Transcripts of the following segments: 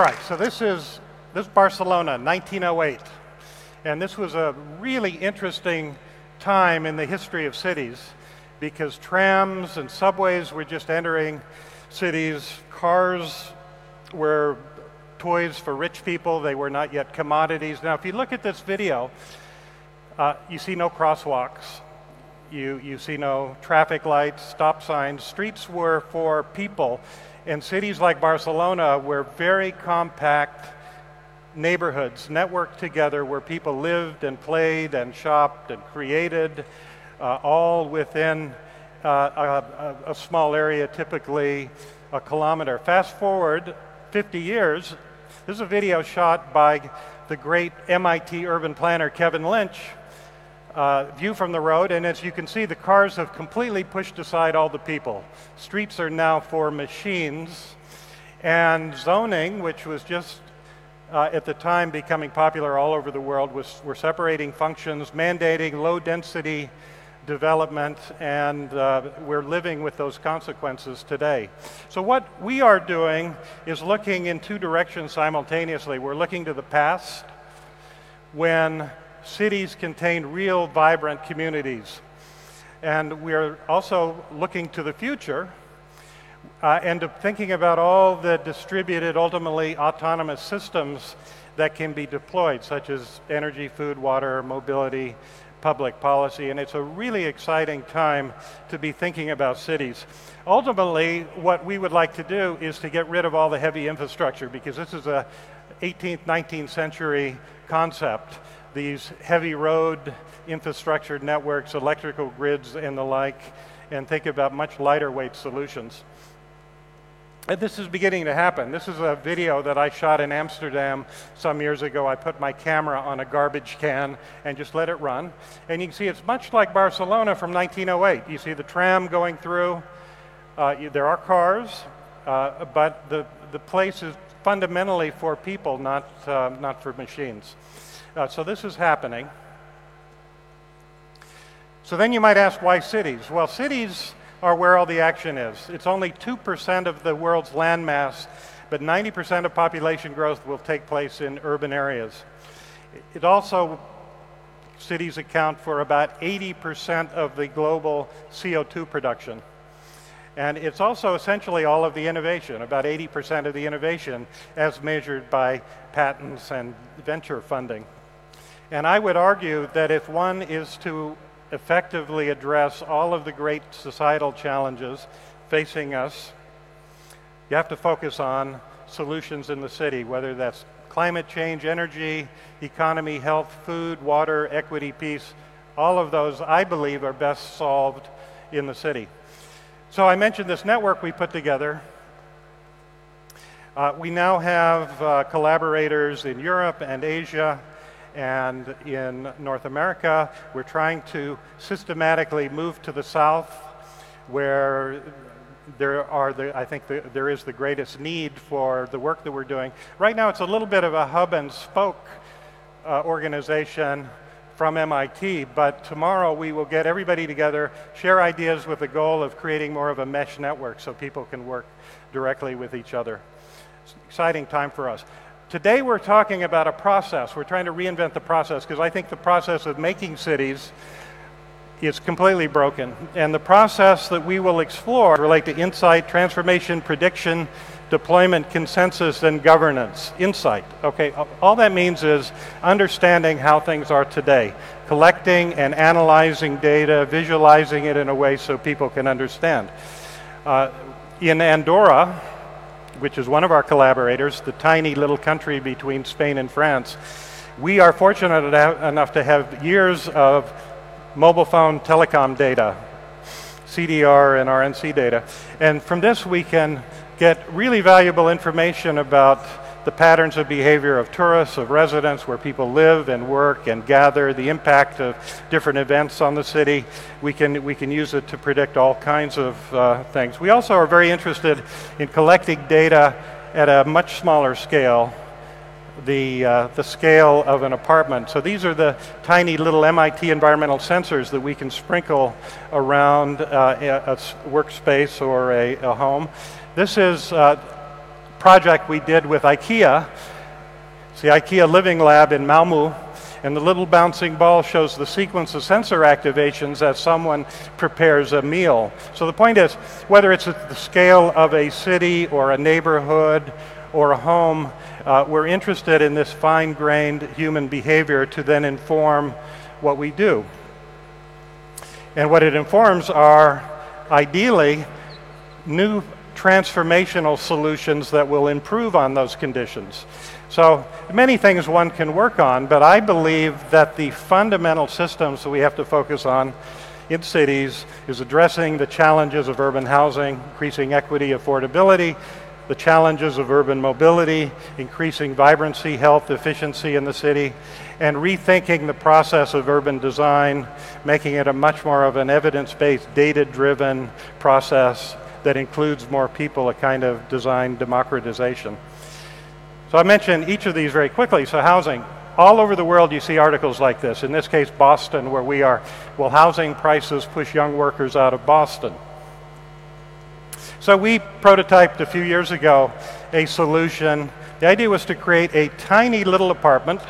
All right, so this is this is Barcelona, 1908. And this was a really interesting time in the history of cities because trams and subways were just entering cities. Cars were toys for rich people, they were not yet commodities. Now, if you look at this video, uh, you see no crosswalks. You, you see no traffic lights, stop signs. Streets were for people. And cities like Barcelona where very compact neighborhoods networked together where people lived and played and shopped and created, uh, all within uh, a, a, small area, typically a kilometer. Fast forward 50 years, this is a video shot by the great MIT urban planner Kevin Lynch uh, view from the road, and as you can see, the cars have completely pushed aside all the people. Streets are now for machines, and zoning, which was just uh, at the time becoming popular all over the world, was were separating functions, mandating low density development, and uh, we're living with those consequences today. So, what we are doing is looking in two directions simultaneously. We're looking to the past when cities contain real vibrant communities. And we're also looking to the future uh, and thinking about all the distributed, ultimately autonomous systems that can be deployed, such as energy, food, water, mobility, public policy. And it's a really exciting time to be thinking about cities. Ultimately, what we would like to do is to get rid of all the heavy infrastructure because this is a 18th, 19th century concept these heavy road infrastructure networks, electrical grids, and the like, and think about much lighter weight solutions. And this is beginning to happen. This is a video that I shot in Amsterdam some years ago. I put my camera on a garbage can and just let it run. And you can see it's much like Barcelona from 1908. You see the tram going through. Uh, you, there are cars, uh, but the, the place is fundamentally for people, not, uh, not for machines. Uh, so this is happening. So then you might ask, why cities? Well, cities are where all the action is. It's only 2% of the world's landmass, but 90% of population growth will take place in urban areas. It also, cities account for about 80% of the global CO2 production. And it's also essentially all of the innovation, about 80% of the innovation as measured by patents and venture funding. And I would argue that if one is to effectively address all of the great societal challenges facing us, you have to focus on solutions in the city, whether that's climate change, energy, economy, health, food, water, equity, peace. All of those, I believe, are best solved in the city. So I mentioned this network we put together. Uh, we now have uh, collaborators in Europe and Asia and in North America, we're trying to systematically move to the south where there are the, I think the, there is the greatest need for the work that we're doing. Right now, it's a little bit of a hub and spoke uh, organization from MIT, but tomorrow we will get everybody together, share ideas with the goal of creating more of a mesh network so people can work directly with each other. It's an exciting time for us. Today we're talking about a process. We're trying to reinvent the process because I think the process of making cities is completely broken. And the process that we will explore relate to insight, transformation, prediction, deployment, consensus, and governance. Insight. Okay, all that means is understanding how things are today, collecting and analyzing data, visualizing it in a way so people can understand. Uh, in Andorra, which is one of our collaborators, the tiny little country between Spain and France, we are fortunate enough to have years of mobile phone telecom data, CDR and RNC data. And from this, we can get really valuable information about the patterns of behavior of tourists, of residents, where people live and work and gather, the impact of different events on the city. We can, we can use it to predict all kinds of uh, things. We also are very interested in collecting data at a much smaller scale, the, uh, the scale of an apartment. So these are the tiny little MIT environmental sensors that we can sprinkle around uh, a, a, workspace or a, a home. This is uh, project we did with IKEA. It's the IKEA Living Lab in Malmö. And the little bouncing ball shows the sequence of sensor activations as someone prepares a meal. So the point is, whether it's at the scale of a city or a neighborhood or a home, uh, we're interested in this fine grained human behavior to then inform what we do. And what it informs are ideally new transformational solutions that will improve on those conditions. So, many things one can work on, but I believe that the fundamental systems that we have to focus on in cities is addressing the challenges of urban housing, increasing equity, affordability, the challenges of urban mobility, increasing vibrancy, health, efficiency in the city, and rethinking the process of urban design, making it a much more of an evidence based, data driven process that includes more people, a kind of design democratization. So I mentioned each of these very quickly. So housing. All over the world you see articles like this. In this case, Boston, where we are. Will housing prices push young workers out of Boston? So we prototyped a few years ago a solution. The idea was to create a tiny little apartment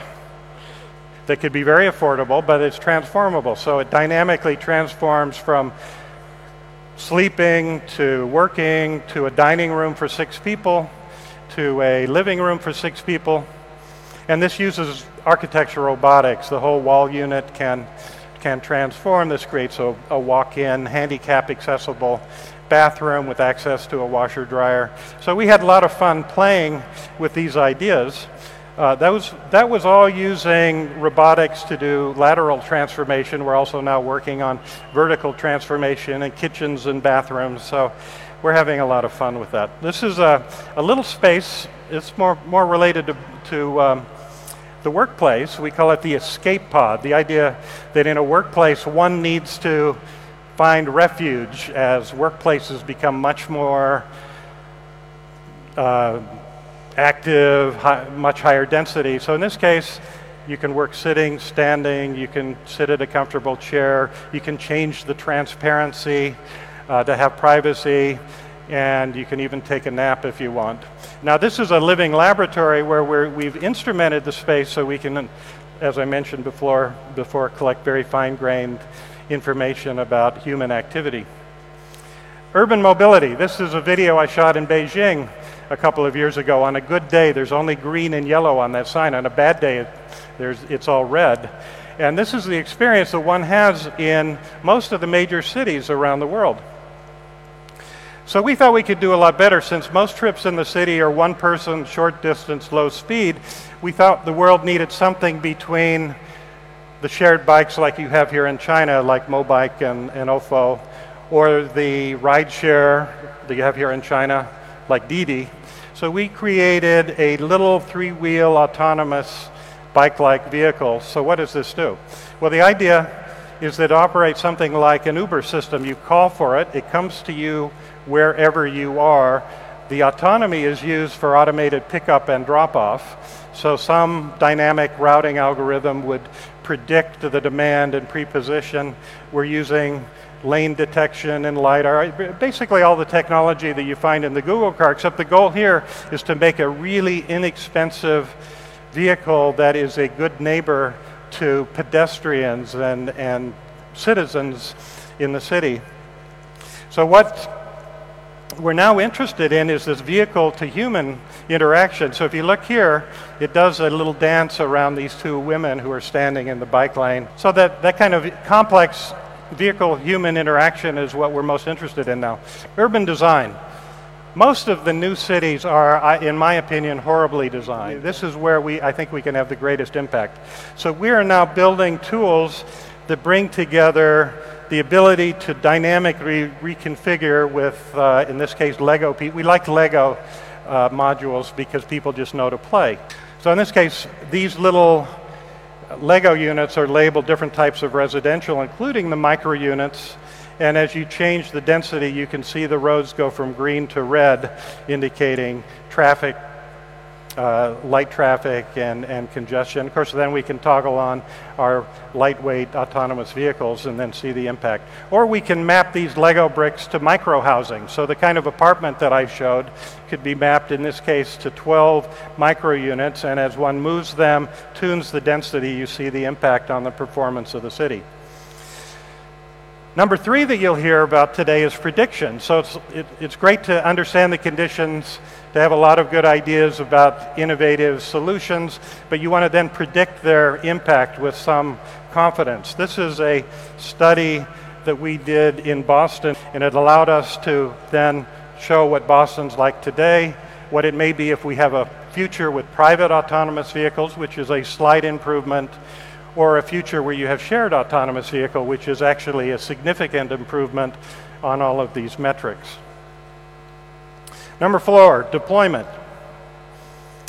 that could be very affordable, but it's transformable. So it dynamically transforms from sleeping to working to a dining room for six people to a living room for six people. And this uses architecture robotics. The whole wall unit can, can transform. This creates a, a walk in, handicap accessible bathroom with access to a washer dryer. So we had a lot of fun playing with these ideas. Uh, that, was, that was all using robotics to do lateral transformation. We're also now working on vertical transformation in kitchens and bathrooms. So we're having a lot of fun with that. This is a, a little space. It's more, more related to, to um, the workplace. We call it the escape pod. The idea that in a workplace, one needs to find refuge as workplaces become much more uh, active, high, much higher density. So in this case, you can work sitting, standing, you can sit at a comfortable chair, you can change the transparency uh, to have privacy, and you can even take a nap if you want. Now, this is a living laboratory where we have instrumented the space so we can, as I mentioned before, before collect very fine grained information about human activity. Urban mobility. This is a video I shot in Beijing a couple of years ago. On a good day, there's only green and yellow on that sign. On a bad day, it's all red. And this is the experience that one has in most of the major cities around the world. So we thought we could do a lot better since most trips in the city are one person, short distance, low speed. We thought the world needed something between the shared bikes like you have here in China, like Mobike and, and Ofo, or the rideshare that you have here in China, like Didi. So we created a little three wheel autonomous bike like vehicle. So what does this do? Well, the idea is that it operates something like an Uber system. You call for it, it comes to you wherever you are. The autonomy is used for automated pickup and drop off. So some dynamic routing algorithm would predict the demand and preposition. We're using lane detection and LiDAR, basically all the technology that you find in the Google car, except the goal here is to make a really inexpensive vehicle that is a good neighbor to pedestrians and, and citizens in the city. So what we're now interested in is this vehicle to human interaction. So if you look here, it does a little dance around these two women who are standing in the bike lane. So that, that kind of complex vehicle human interaction is what we're most interested in now. Urban design. Most of the new cities are, in my opinion, horribly designed. This is where we, I think we can have the greatest impact. So we are now building tools that bring together the ability to dynamically reconfigure with, uh, in this case, Lego. We like Lego uh, modules because people just know to play. So in this case, these little Lego units are labeled different types of residential, including the micro units. And as you change the density, you can see the roads go from green to red, indicating traffic uh, light traffic and, and congestion. Of course, then we can toggle on our lightweight autonomous vehicles and then see the impact. Or we can map these Lego bricks to micro housing. So the kind of apartment that I showed could be mapped in this case to 12 micro units, and as one moves them, tunes the density, you see the impact on the performance of the city. Number three that you'll hear about today is prediction. So it's, it, it's great to understand the conditions, to have a lot of good ideas about innovative solutions, but you want to then predict their impact with some confidence. This is a study that we did in Boston, and it allowed us to then show what Boston's like today, what it may be if we have a future with private autonomous vehicles, which is a slight improvement or a future where you have shared autonomous vehicle, which is actually a significant improvement on all of these metrics. Number four, deployment.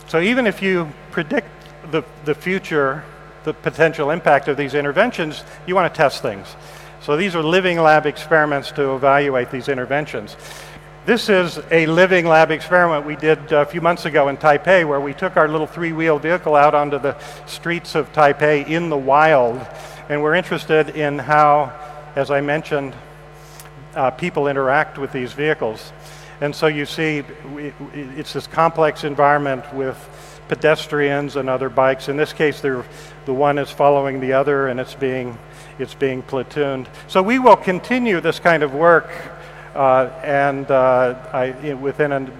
So even if you predict the, the future, the potential impact of these interventions, you want to test things. So these are living lab experiments to evaluate these interventions. This is a living lab experiment we did a few months ago in Taipei where we took our little three-wheel vehicle out onto the streets of Taipei in the wild and we're interested in how, as I mentioned, uh, people interact with these vehicles. And so you see it's this complex environment with pedestrians and other bikes. In this case, the one is following the other and it's being, it's being platooned. So we will continue this kind of work and uh, I, within a,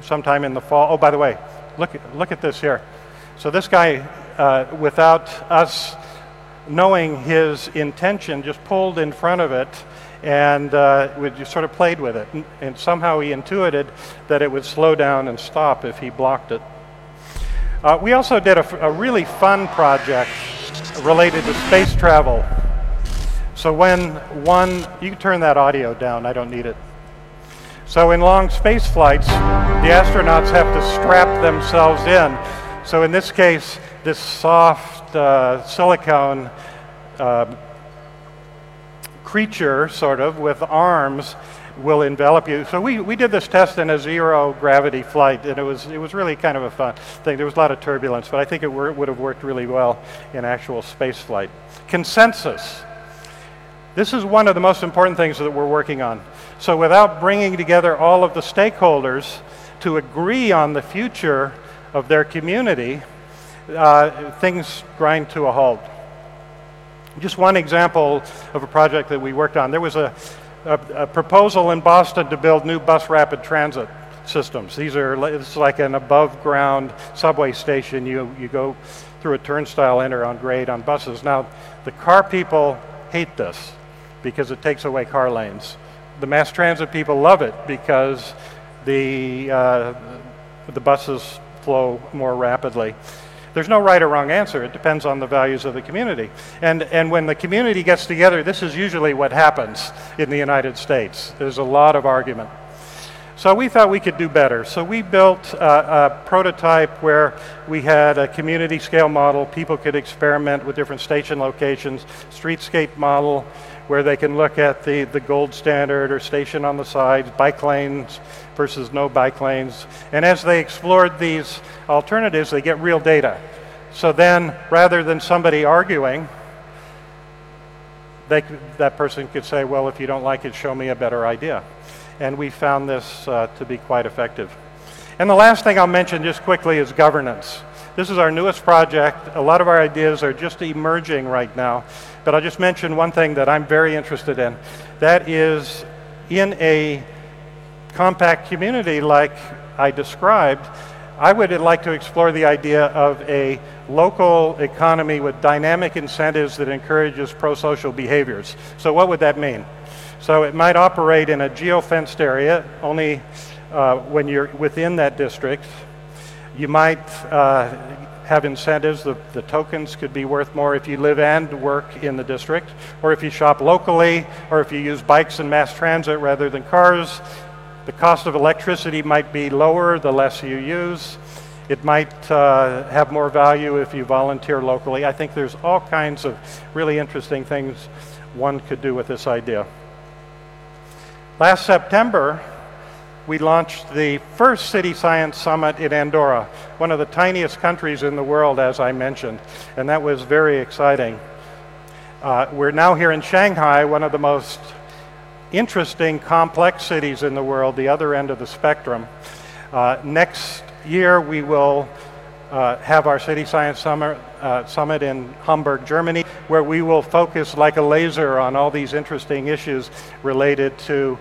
sometime in the fall, oh, by the way, look, look at this here. So this guy, uh, without us knowing his intention, just pulled in front of it and uh, we just sort of played with it. And, and, somehow he intuited that it would slow down and stop if he blocked it. Uh, we also did a, a really fun project related to space travel. So when one, you turn that audio down, I don't need it. So in long space flights, the astronauts have to strap themselves in. So in this case, this soft uh, silicone uh, creature, sort of, with arms will envelop you. So we, we did this test in a zero gravity flight, and it was, it was really kind of a fun thing. There was a lot of turbulence, but I think it would have worked really well in actual space flight. Consensus. This is one of the most important things that we're working on. So without bringing together all of the stakeholders to agree on the future of their community, uh, things grind to a halt. Just one example of a project that we worked on. There was a, a, a proposal in Boston to build new bus rapid transit systems. These are it's like an above ground subway station. You, you go through a turnstile, enter on grade on buses. Now, the car people hate this because it takes away car lanes. The mass transit people love it because the, uh, the buses flow more rapidly. There's no right or wrong answer. It depends on the values of the community. And, and when the community gets together, this is usually what happens in the United States. There's a lot of argument. So we thought we could do better. So we built a, a, prototype where we had a community scale model. People could experiment with different station locations, streetscape model, where they can look at the, the gold standard or station on the sides, bike lanes versus no bike lanes. And as they explored these alternatives, they get real data. So then, rather than somebody arguing, they, that person could say, well, if you don't like it, show me a better idea. And we found this uh, to be quite effective. And the last thing I'll mention just quickly is governance. This is our newest project. A lot of our ideas are just emerging right now. But I'll just mention one thing that I'm very interested in. That is in a compact community like I described, I would like to explore the idea of a local economy with dynamic incentives that encourages pro-social behaviors. So what would that mean? So it might operate in a geo-fenced area, only uh, when you're within that district. You might uh, have incentives. The, the tokens could be worth more if you live and work in the district, or if you shop locally, or if you use bikes and mass transit rather than cars. The cost of electricity might be lower the less you use. It might uh, have more value if you volunteer locally. I think there's all kinds of really interesting things one could do with this idea. Last September, we launched the first City Science Summit in Andorra, one of the tiniest countries in the world, as I mentioned, and that was very exciting. Uh, we're now here in Shanghai, one of the most interesting, complex cities in the world, the other end of the spectrum. Uh, next year, we will uh, have our City Science uh, Summit in Hamburg, Germany, where we will focus like a laser on all these interesting issues related to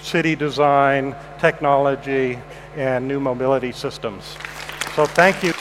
city design, technology, and new mobility systems. So thank you.